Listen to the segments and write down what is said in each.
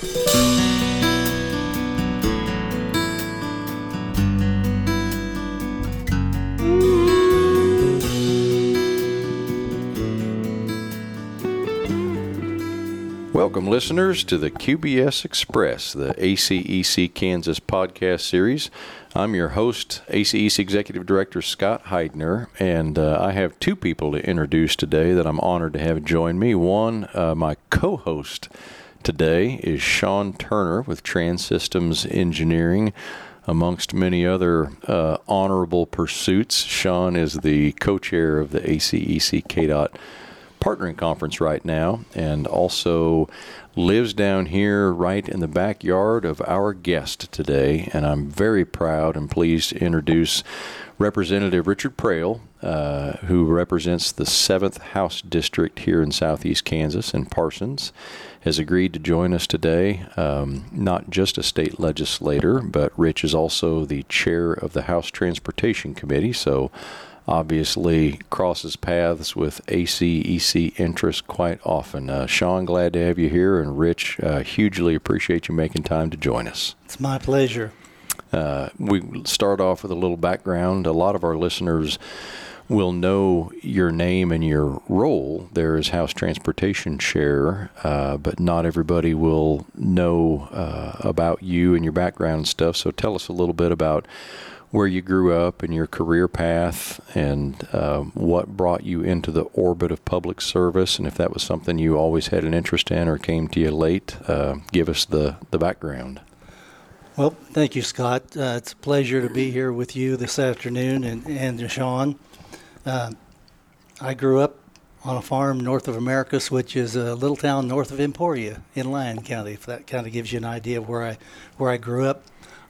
Welcome, listeners, to the QBS Express, the ACEC Kansas podcast series. I'm your host, ACEC Executive Director Scott Heidner, and uh, I have two people to introduce today that I'm honored to have join me. One, uh, my co host today is Shawn Turner with Transystems Engineering. Amongst many other uh, honorable pursuits, Shawn is the co chair of the ACEC KDOT partnering conference right now and also lives down here right in the backyard of our guest today. And I'm very proud and pleased to introduce Representative Richard Proehl, uh, who represents the 7th House District here in southeast Kansas in Parsons, has agreed to join us today. Um, not just a state legislator, but Rich is also the chair of the House Transportation Committee. So obviously crosses paths with ACEC interests quite often. Uh, Shawn, glad to have you here, and Rich, uh, hugely appreciate you making time to join us. It's my pleasure. Uh, we start off with a little background. A lot of our listeners will know your name and your role there as House Transportation Chair, uh, but not everybody will know uh, about you and your background and stuff. So tell us a little bit about where you grew up and your career path and uh, what brought you into the orbit of public service and if that was something you always had an interest in or came to you late uh, give us the, the background well thank you scott uh, it's a pleasure to be here with you this afternoon and, and shawn uh, i grew up on a farm north of americus which is a little town north of emporia in lyon county if that kind of gives you an idea of where i where i grew up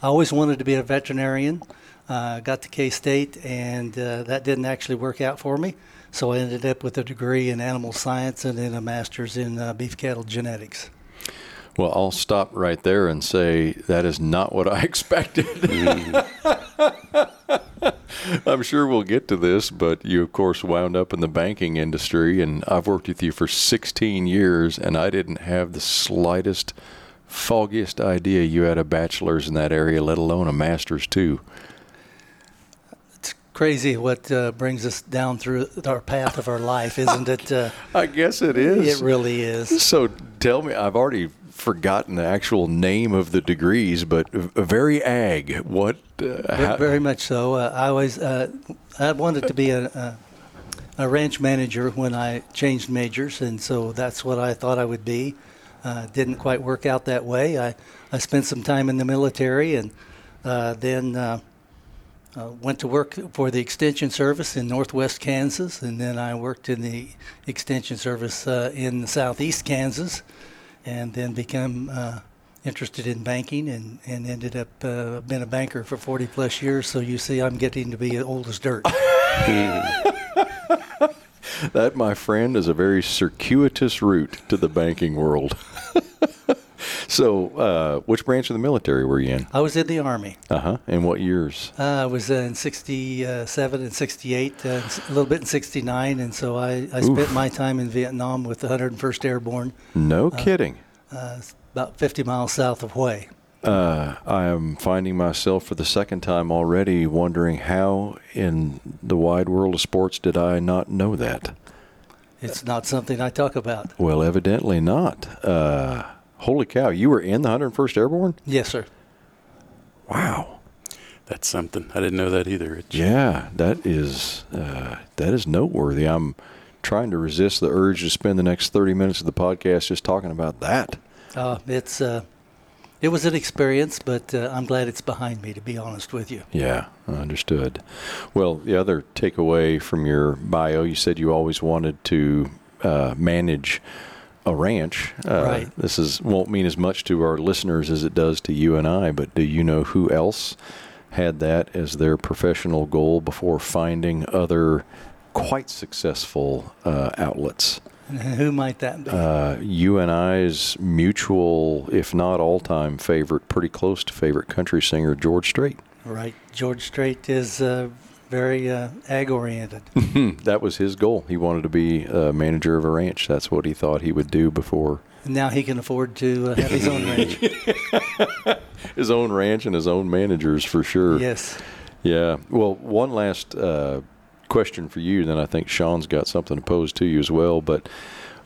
i always wanted to be a veterinarian uh, got to K State, and uh, that didn't actually work out for me. So I ended up with a degree in animal science and then a master's in uh, beef cattle genetics. Well, I'll stop right there and say that is not what I expected. I'm sure we'll get to this, but you, of course, wound up in the banking industry, and I've worked with you for 16 years, and I didn't have the slightest, foggiest idea you had a bachelor's in that area, let alone a master's, too It's crazy what uh, brings us down through our path of our life, isn't it? Uh, I guess it is. It really is. So tell me, I've already forgotten the actual name of the degrees, but very ag. What? Uh, very much so. Uh, I always uh, I wanted to be a, a, a ranch manager when I changed majors, and so that's what I thought I would be. Uh, didn't quite work out that way. I I spent some time in the military, and then uh, went to work for the Extension Service in Northwest Kansas, and then I worked in the Extension Service uh, in Southeast Kansas, and then become uh, interested in banking and, and ended up uh, being a banker for 40 plus years. So you see, I'm getting to be old as dirt. that, my friend, is a very circuitous route to the banking world. So, uh, which branch of the military were you in? I was in the Army. Uh huh. And what years? Uh, I was in 67 and 68, uh, a little bit in 69. And so I, I spent my time in Vietnam with the 101st Airborne. No uh, kidding. Uh, about 50 miles south of Hue. Uh, I am finding myself for the second time already wondering how in the wide world of sports did I not know that? It's not something I talk about. Well, evidently not. Holy cow! You were in the 101st Airborne? Yes, sir. Wow, that's something. I didn't know that either. It's yeah, that is uh, that is noteworthy. I'm trying to resist the urge to spend the next 30 minutes of the podcast just talking about that. Uh, it's uh, it was an experience, but uh, I'm glad it's behind me. To be honest with you. Yeah, understood. Well, the other takeaway from your bio, you said you always wanted to uh, manage a ranch. Uh, right. This is won't mean as much to our listeners as it does to you and I. But do you know who else had that as their professional goal before finding other quite successful uh, outlets? Who might that be? Uh, you and I's mutual, if not all-time favorite, pretty close to favorite country singer George Strait. Right. George Strait is uh, very uh, ag oriented. that was his goal. He wanted to be a manager of a ranch. That's what he thought he would do before And now he can afford to uh, have his own ranch. his own ranch and his own managers for sure. yes. Yeah. Well, one last uh, question for you, then I think Sean's got something to pose to you as well. But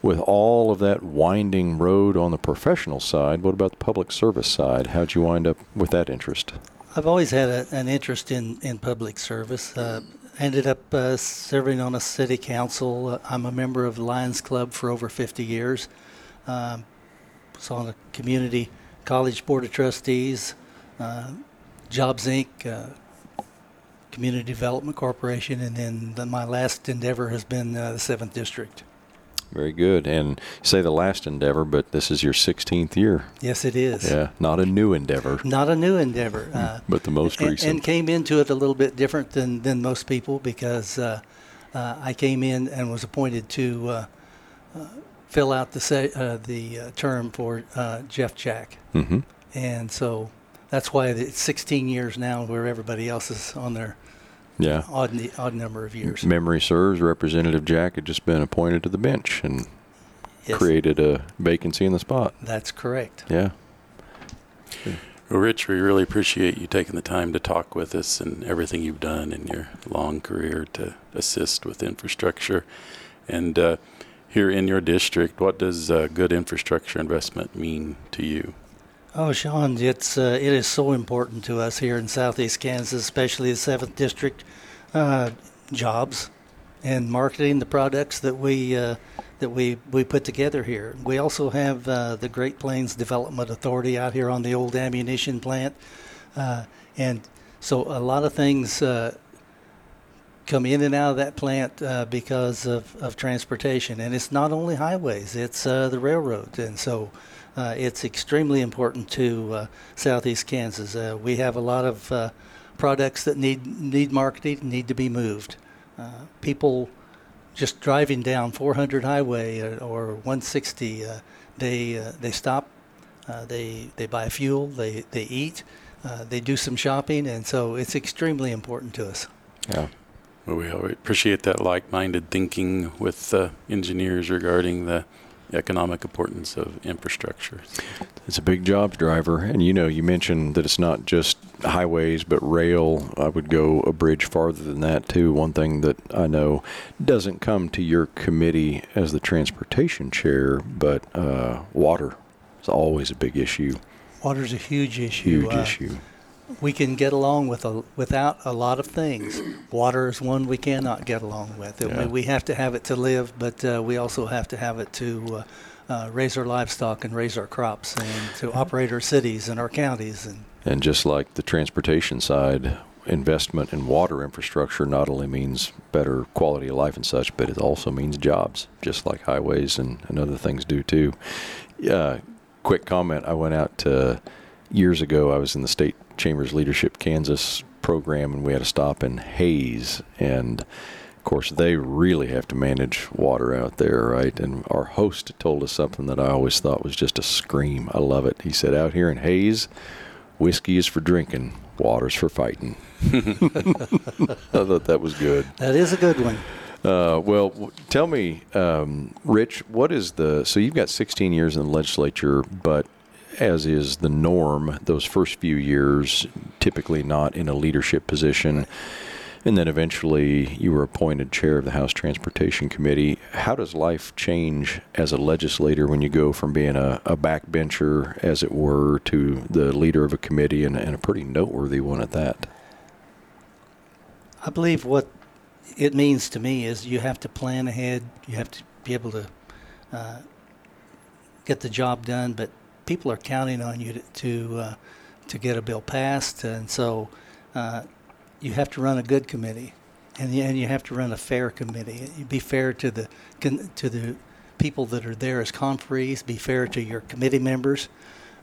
with all of that winding road on the professional side, what about the public service side? How'd you wind up with that interest? I've always had a, an interest in, in public service. Uh, ended up uh, serving on a city council. Uh, I'm a member of the Lions Club for over 50 years. Um, was on a community college board of trustees, uh, Jobs Inc., uh, Community Development Corporation, and then the, my last endeavor has been uh, the Seventh District. Very good. And say the last endeavor, but this is your 16th year. Yes, it is. Yeah. Not a new endeavor, Not a new endeavor. Uh, but the most and, recent. and came into it a little bit different than, than most people because uh, uh, I came in and was appointed to uh, uh, fill out the se- uh, the uh, term for uh, Jeff Jack, mm-hmm. and so that's why it's 16 years now, where everybody else is on their Yeah. odd odd number of years. Memory serves, Representative Jack had just been appointed to the bench and Yes, created a vacancy in the spot. that's correct. Yeah. Well, Rich, we really appreciate you taking the time to talk with us and everything you've done in your long career to assist with infrastructure. And uh, here in your district, what does uh, good infrastructure investment mean to you? Oh, Shawn, it's uh, it is so important to us here in Southeast Kansas, especially the Seventh District. Uh, jobs and marketing the products that we uh, that we we put together here. We also have uh, the Great Plains Development Authority out here on the old ammunition plant, uh, and so a lot of things. Come in and out of that plant uh, because of, of transportation. And it's not only highways, it's uh, the railroad. And so uh, it's extremely important to uh, Southeast Kansas. Uh, we have a lot of uh, products that need, need marketing, need to be moved. People just driving down 400 highway or, or 160, uh, they, they stop, they, they buy fuel, they, they eat, they do some shopping, and so it's extremely important to us. Yeah. Well, we appreciate that like-minded thinking with uh, engineers regarding the economic importance of infrastructure. It's a big jobs driver. And you know, you mentioned that it's not just highways, but rail. I would go a bridge farther than that, too. One thing that I know doesn't come to your committee as the transportation chair, but uh, water is always a big issue. Water is a huge issue. Huge Uh, issue. We can get along with a, without a lot of things. Water is one we cannot get along with. Yeah. We have to have it to live, but uh, we also have to have it to uh, uh, raise our livestock and raise our crops and to operate our cities and our counties. And And just like the transportation side, investment in water infrastructure not only means better quality of life and such, but it also means jobs, just like highways and, and other things do too. Yeah, quick comment. I went out to, years ago, I was in the State Chamber's Leadership Kansas program, and we had a stop in Hays. And of course, they really have to manage water out there, right? And our host told us something that I always thought was just a scream. I love it. He said, Out here in Hays, whiskey is for drinking, water's for fighting. I thought that was good. that is a good one. Uh, well, tell me, um, Rich, what is the so you've got 16 years in the legislature, but as is the norm, those first few years, typically not in a leadership position, and then eventually you were appointed chair of the House Transportation Committee. How does life change as a legislator when you go from being a, a backbencher, as it were, to the leader of a committee and, and a pretty noteworthy one at that? I believe what it means to me is you have to plan ahead. You have to be able to uh, get the job done, but people are counting on you to to, uh, to get a bill passed, and so uh, you have to run a good committee, and you, and you have to run a fair committee. You be fair to the to the people that are there as conferees. Be fair to your committee members.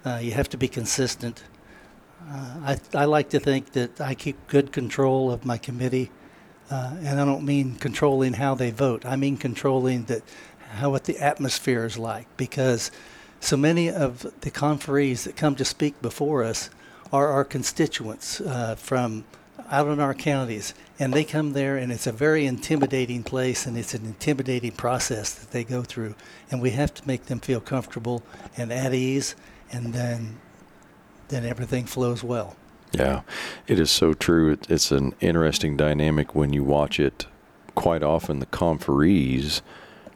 Uh, you have to be consistent. Uh, I, I like to think that I keep good control of my committee, uh, and I don't mean controlling how they vote. I mean controlling that how what the atmosphere is like, because so many of the conferees that come to speak before us are our constituents uh, from out in our counties, and they come there, and it's a very intimidating place, and it's an intimidating process that they go through, and we have to make them feel comfortable and at ease, and then then everything flows well. Yeah, it is so true. It's an interesting dynamic when you watch it. Quite often, the conferees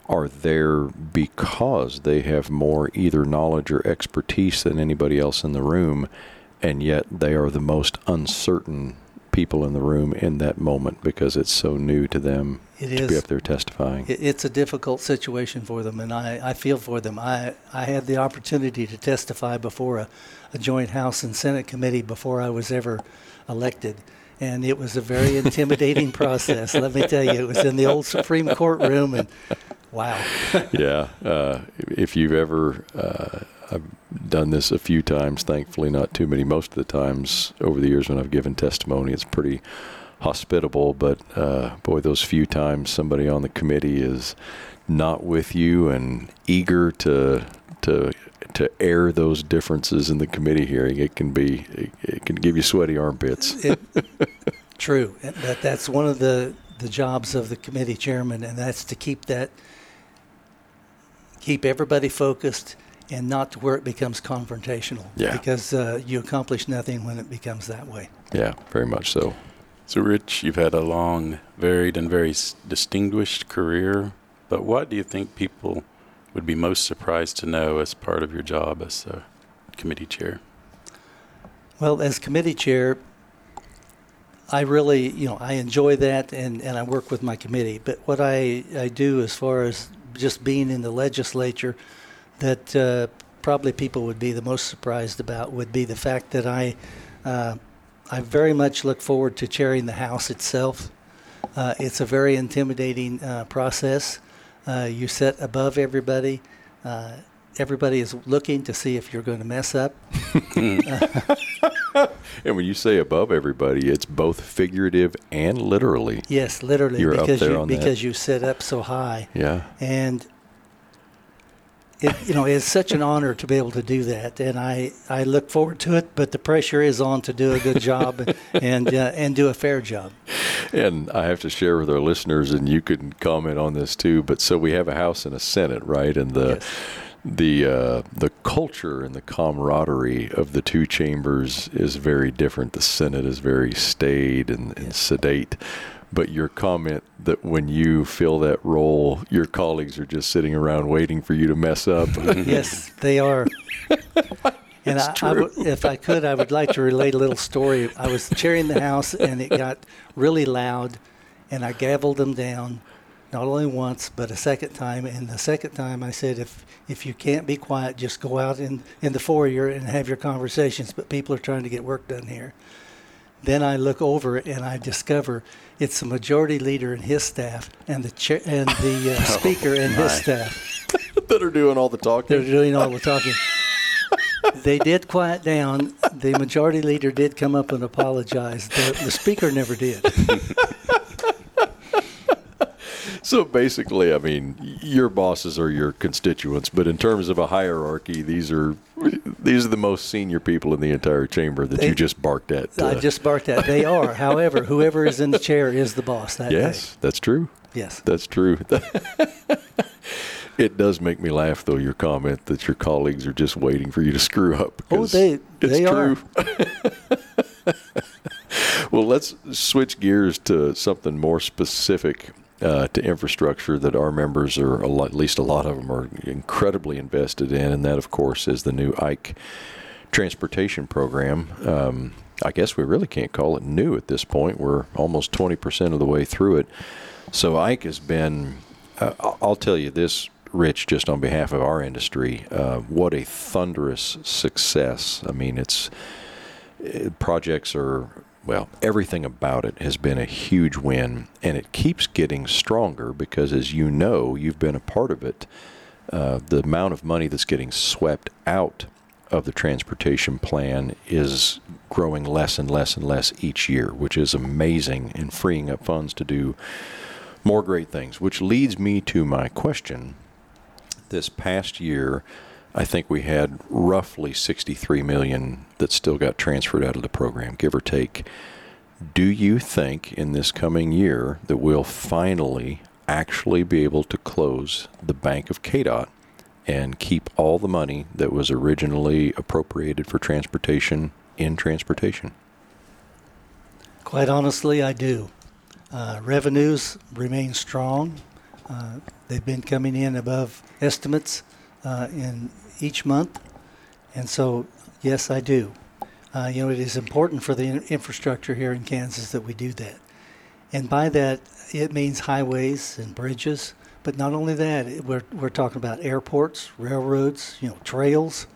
are there because they have more either knowledge or expertise than anybody else in the room, and yet they are the most uncertain people in the room in that moment because it's so new to them It to be is. up there testifying. It's a difficult situation for them, and I, I feel for them. I, I had the opportunity to testify before a, a joint House and Senate committee before I was ever elected. And it was a very intimidating process. Let me tell you, it was in the old Supreme Court room, and wow. yeah, uh, if you've ever, uh, I've done this a few times. Thankfully, not too many. Most of the times over the years when I've given testimony, it's pretty hospitable. But uh, boy, those few times somebody on the committee is not with you and eager to to to air those differences in the committee hearing, it can be it, it can give you sweaty armpits. It, true. That, that's one of the, the jobs of the committee chairman, and that's to keep that, keep everybody focused and not to where it becomes confrontational. Yeah. Because uh, you accomplish nothing when it becomes that way. Yeah, very much so. So, Rich, you've had a long, varied, and very distinguished career. But what do you think people would be most surprised to know as part of your job as a committee chair? Well, as committee chair, I really, you know, I enjoy that and, and I work with my committee. But what I, I do as far as just being in the legislature, that uh, probably people would be the most surprised about would be the fact that I, uh, I very much look forward to chairing the House itself. Uh, it's a very intimidating uh, process. Uh, you sit above everybody. Uh, everybody is looking to see if you're going to mess up. And when you say above everybody, it's both figurative and literally. Yes, literally, You're up because there you on that. because you sit up so high, Yeah. and it you know it's such an honor to be able to do that, and I I look forward to it. But the pressure is on to do a good job and uh, and do a fair job. And I have to share with our listeners, and you can comment on this too. But so we have a House and a Senate, right? And the Yes. The uh, the culture and the camaraderie of the two chambers is very different. The Senate is very staid and, and sedate. But your comment that when you fill that role, your colleagues are just sitting around waiting for you to mess up. yes, they are. And I, I would- if I could, I would like to relate a little story. I was chairing the House, and it got really loud, and I gavelled them down, not only once but a second time. And the second time, I said, "If if you can't be quiet, just go out in in the foyer and have your conversations." But people are trying to get work done here. Then I look over and I discover it's the majority leader and his staff, and the chair and the uh, speaker and his staff. that are doing all the talking. They're doing all the talking. they did quiet down. The majority leader did come up and apologize. The, the speaker never did. So basically, I mean, your bosses are your constituents, but in terms of a hierarchy, these are these are the most senior people in the entire chamber that They- you just barked at. I uh, just barked at. They are. However, whoever is in the chair is the boss that yes, that's true. Yes. That's true. it does make me laugh, though, your comment that your colleagues are just waiting for you to screw up. Oh, they- it's they are. true. well, let's switch gears to something more specific uh, to infrastructure that our members are, lot, at least a lot of them, are incredibly invested in, and that, of course, is the new Ike transportation program. Um, I guess we really can't call it new at this point. We're almost 20% of the way through it. So Ike has been, uh, I'll tell you this, Rich, just on behalf of our industry, uh, what a thunderous success. I mean, it's uh, projects are well everything about it has been a huge win and it keeps getting stronger because as you know you've been a part of it. Uh, the amount of money that's getting swept out of the transportation plan is growing less and less and less each year which is amazing and freeing up funds to do more great things which leads me to my question. This past year, I think we had roughly 63 million that still got transferred out of the program, give or take. Do you think in this coming year that we'll finally actually be able to close the Bank of KDOT and keep all the money that was originally appropriated for transportation in transportation? Quite honestly, I do. Uh, revenues remain strong. Uh, they've been coming in above estimates uh, in each month, and so yes, I do. Uh, you know, it is important for the infrastructure here in Kansas that we do that, and by that it means highways and bridges. But not only that, we're we're talking about airports, railroads, you know, trails,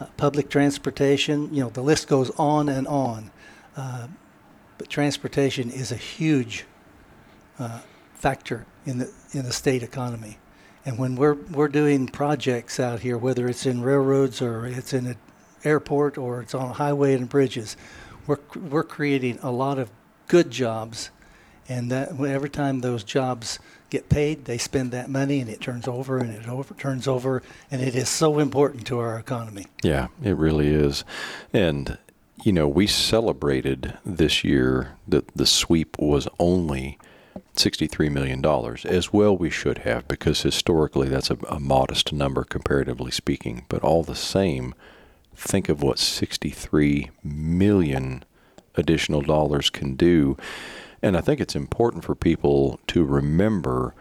uh, public transportation. You know, the list goes on and on. Uh, but transportation is a huge uh, factor in the in the state economy. And when we're we're doing projects out here, whether it's in railroads or it's in an airport or it's on a highway and bridges, we're we're creating a lot of good jobs, and that every time those jobs get paid, they spend that money and it turns over and it over turns over, and it is so important to our economy. Yeah, it really is. And you know, we celebrated this year that the sweep was only $63 million. As well, we should have, because historically that's a, a, modest number comparatively speaking. But all the same, think of what 63 million additional dollars can do. And I think it's important for people to remember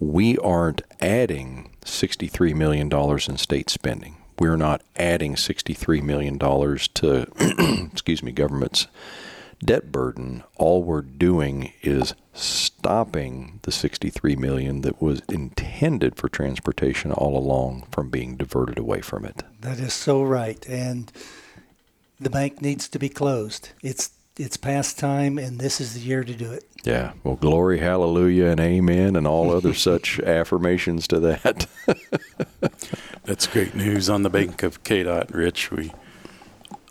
we aren't adding $63 million in state spending we're not adding $63 million to, excuse me, government's debt burden. All we're doing is stopping the 63 million that was intended for transportation all along from being diverted away from it. That is so right. And the bank needs to be closed. It's it's past time and this is the year to do it. Yeah. Well, glory, hallelujah, and amen, and all other such affirmations to that. That's great news on the Bank of KDOT, Rich. We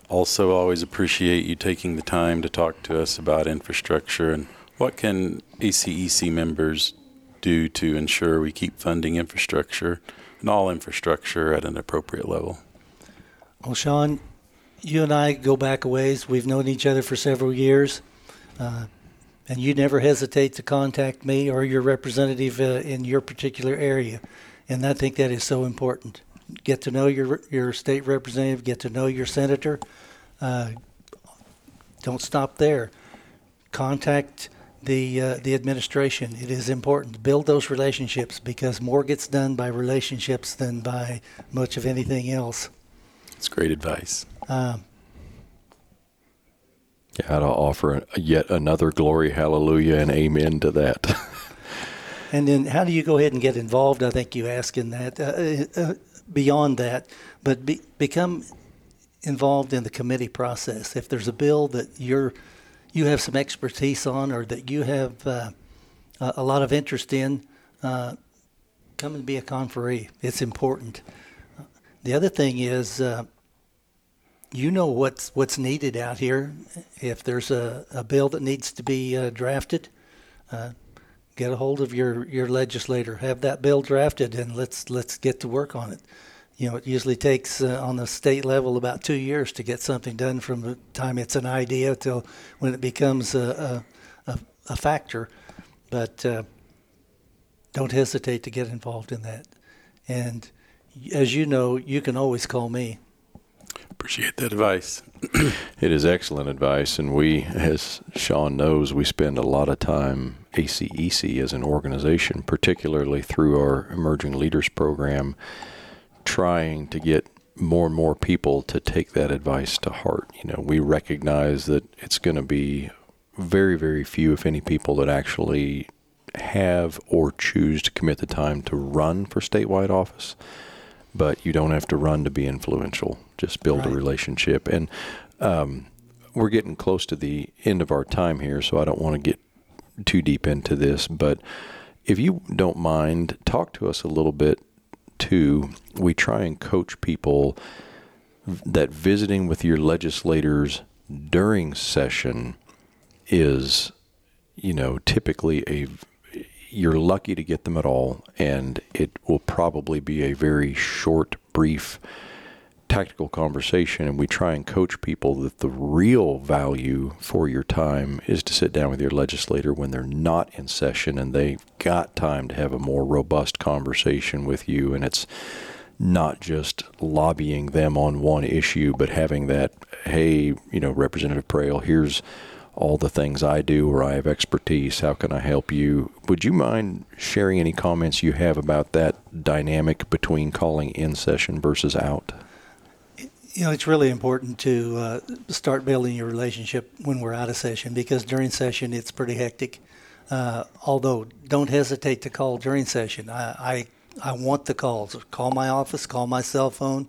also always appreciate you taking the time to talk to us about infrastructure and what can ACEC members do to ensure we keep funding infrastructure and all infrastructure at an appropriate level. Well, Shawn, you and I go back a ways. We've known each other for several years. Uh, and you never hesitate to contact me or your representative uh, in your particular area. And I think that is so important get to know your your state representative, get to know your senator. Uh, don't stop there. Contact the uh, the administration. It is important to build those relationships because more gets done by relationships than by much of anything else. It's great advice. Um, yeah, I'd offer yet another glory, hallelujah, and amen to that. and then, how do you go ahead and get involved? I think you ask in that. Uh, uh, uh beyond that, but be, become involved in the committee process. If there's a bill that you're you have some expertise on or that you have uh, a lot of interest in, uh, come and be a conferee. It's important. The other thing is, uh, you know what's what's needed out here. If there's a, a bill that needs to be uh, drafted, uh, get a hold of your, your legislator, have that bill drafted, and let's let's get to work on it. You know, it usually takes uh, on the state level about two years to get something done from the time it's an idea till when it becomes a a, a, a factor. But uh, don't hesitate to get involved in that. And as you know, you can always call me. Appreciate that advice. it is excellent advice, and we, as Shawn knows, we spend a lot of time ACEC as an organization, particularly through our Emerging Leaders Program, trying to get more and more people to take that advice to heart. You know, we recognize that it's going to be very, very few, if any, people that actually have or choose to commit the time to run for statewide office. But you don't have to run to be influential. Just build right. a relationship. And um, we're getting close to the end of our time here, so I don't want to get too deep into this, but if you don't mind, talk to us a little bit too. We try and coach people that visiting with your legislators during session is, you know, typically a you're lucky to get them at all, and it will probably be a very short, brief tactical conversation, and we try and coach people that the real value for your time is to sit down with your legislator when they're not in session and they've got time to have a more robust conversation with you, and it's not just lobbying them on one issue, but having that, hey, you know, Representative Proehl, here's all the things I do or I have expertise. How can I help you? Would you mind sharing any comments you have about that dynamic between calling in session versus out? You know, it's really important to uh, start building your relationship when we're out of session because during session it's pretty hectic. Uh, although, don't hesitate to call during session. I, I, I want the calls. Call my office, call my cell phone,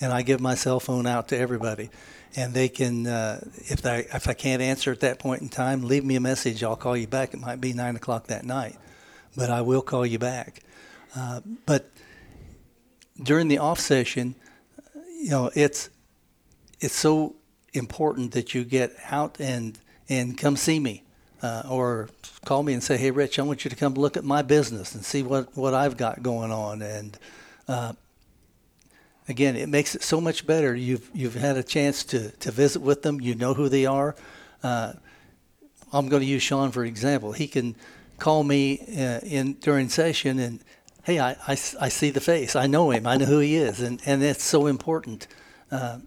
and I give my cell phone out to everybody and they can uh, if I if I can't answer at that point in time, leave me a message. I'll call you back. It might be nine o'clock that night, but I will call you back. Uh, but during the off session, you know, it's it's so important that you get out and and come see me, uh, or call me and say, "Hey, Rich, I want you to come look at my business and see what what I've got going on." And uh, again, it makes it so much better. You've you've had a chance to to visit with them. You know who they are. Uh, I'm going to use Shawn for example. He can call me uh, in during session and hey, I, I, I, see the face. I know him. I know who he is, and and that's so important. Uh,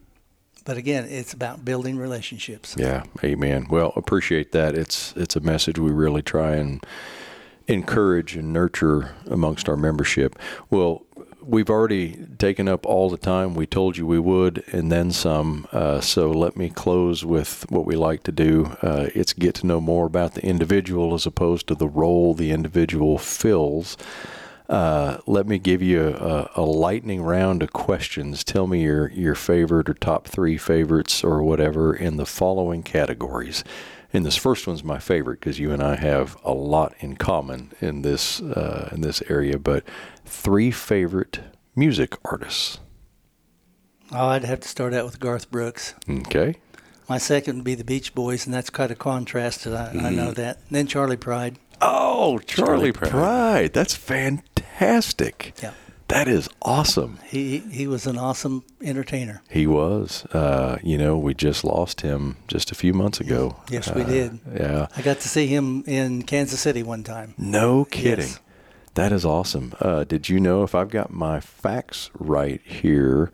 but again, it's about building relationships. Yeah, amen. Well, appreciate that. It's it's a message we really try and encourage and nurture amongst our membership. Well, we've already taken up all the time we told you we would, and then some. Uh, so let me close with what we like to do. Uh, it's get to know more about the individual as opposed to the role the individual fills. Uh, let me give you a, a, lightning round of questions. Tell me your, your favorite or top three favorites or whatever in the following categories. And this first one's my favorite because you and I have a lot in common in this uh, in this area. But three favorite music artists. Oh, I'd have to start out with Garth Brooks. Okay. My second would be the Beach Boys, and that's quite a contrast. I, mm-hmm. I know that. And then Charley Pride. Oh, Charlie, Charley Pride. Pride. That's fantastic. Yeah. That is awesome. He he was an awesome entertainer. He was. Uh, you know, we just lost him just a few months ago. Yes, we uh, did. Yeah. I got to see him in Kansas City one time. No kidding. Yes. That is awesome. Uh, did you know if I've got my facts right here?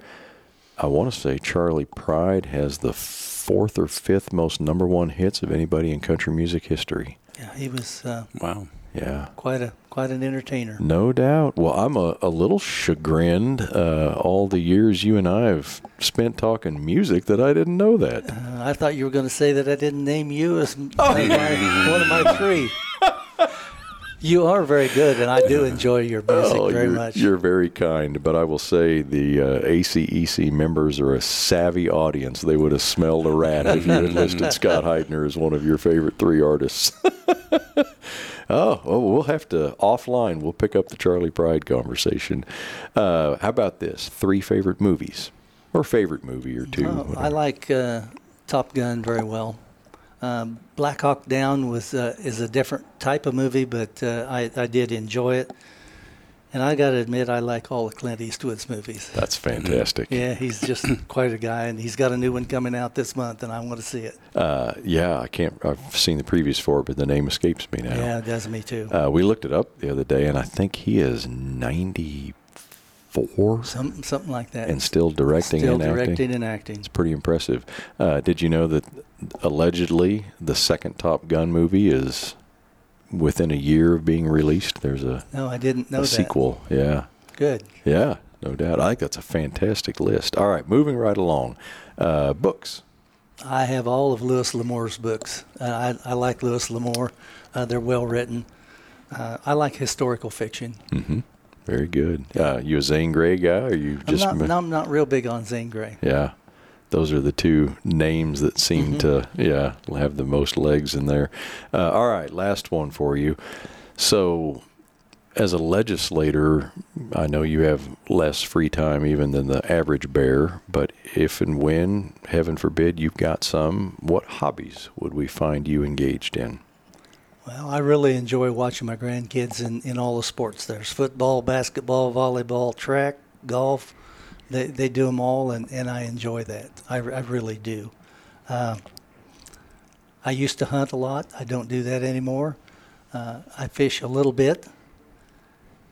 I want to say Charley Pride has the fourth or fifth most number one hits of anybody in country music history. Yeah, he was. Uh, wow. Yeah. Quite a quite an entertainer. No doubt. Well, I'm a, a little chagrined uh, all the years you and I have spent talking music that I didn't know that. Uh, I thought you were going to say that I didn't name you as oh. my, one of my three. You are very good, and I do enjoy your music oh, very you're, much. You're very kind, but I will say the uh, ACEC members are a savvy audience. They would have smelled a rat if you had listed Scott Heidner as one of your favorite three artists. Oh, well, we'll have to offline. We'll pick up the Charley Pride conversation. Uh, how about this? Three favorite movies, or favorite movie or two. Oh, I like uh, Top Gun very well. Um, Black Hawk Down was uh, is a different type of movie, but uh, I, I did enjoy it. And I got to admit, I like all of Clint Eastwood's movies. That's fantastic. Yeah, he's just quite a guy, and he's got a new one coming out this month, and I want to see it. Uh, yeah, I can't. I've seen the previous four, but the name escapes me now. Yeah, it does me too. Uh, we looked it up the other day, and I think he is ninety four, something something like that, and still directing still and directing acting. and acting. It's pretty impressive. Uh, did you know that allegedly the second Top Gun movie is within a year of being released? There's a no, I didn't know a that. sequel. Yeah. Good. Yeah, no doubt. I think that's a fantastic list. All right, moving right along. Uh, books. I have all of Louis L'Amour's books. Uh, I, I, like Louis L'Amour. Uh, they're well written. Uh, I like historical fiction. Mm-hmm. Very good. Uh, you a Zane Grey guy, or you just? I'm not, I'm not real big on Zane Grey. Yeah, those are the two names that seem mm-hmm. to yeah have the most legs in there. Uh, all right, last one for you. So as a legislator, I know you have less free time even than the average bear, but if and when, heaven forbid, you've got some, what hobbies would we find you engaged in? Well, I really enjoy watching my grandkids in, in all the sports. There's football, basketball, volleyball, track, golf, they, they do them all, and, and I enjoy that. I, I really do. Uh, I used to hunt a lot. I don't do that anymore. Uh, I fish a little bit.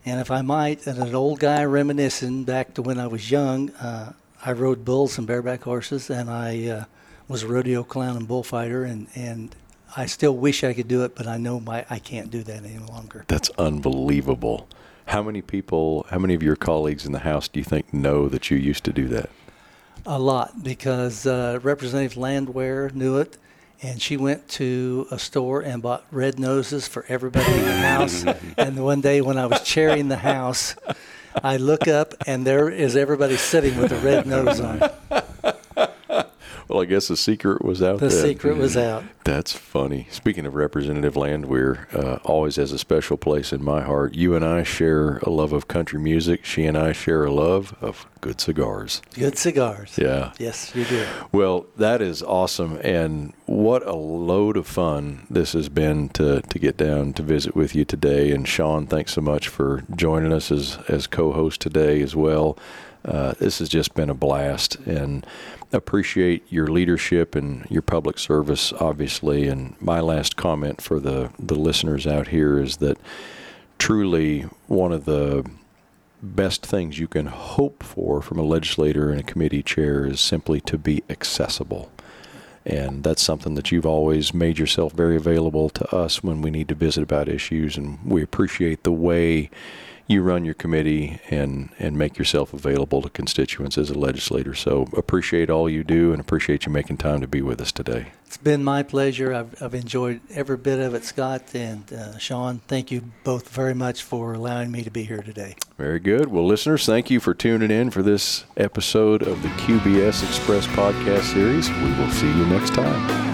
And if I might, as an old guy reminiscing back to when I was young, uh, I rode bulls and bareback horses, and I uh, was a rodeo clown and bullfighter, and, and I still wish I could do it, but I know my I can't do that any longer. That's unbelievable. How many people, how many of your colleagues in the House do you think know that you used to do that? A lot, because uh, Representative Landwehr knew it, and she went to a store and bought red noses for everybody in the house. and one day when I was chairing the House, I look up and there is everybody sitting with a red nose on. Well, I guess the secret was out The there. secret was out. That's funny. Speaking of Representative Landwehr, uh, always has a special place in my heart. You and I share a love of country music. She and I share a love of good cigars. Good cigars. Yeah. Yes, you do. Well, that is awesome, and what a load of fun this has been to to get down to visit with you today. And Shawn, thanks so much for joining us as as co-host today as well. Uh, this has just been a blast, and appreciate your leadership and your public service, obviously. And my last comment for the the listeners out here is that truly one of the best things you can hope for from a legislator and a committee chair is simply to be accessible. And that's something that you've always made yourself very available to us when we need to visit about issues. And we appreciate the way you run your committee and, and make yourself available to constituents as a legislator. So appreciate all you do and appreciate you making time to be with us today. It's been my pleasure. I've, I've enjoyed every bit of it, Scott and uh, Shawn. Thank you both very much for allowing me to be here today. Very good. Well, listeners, thank you for tuning in for this episode of the QBS Express podcast series. We will see you next time.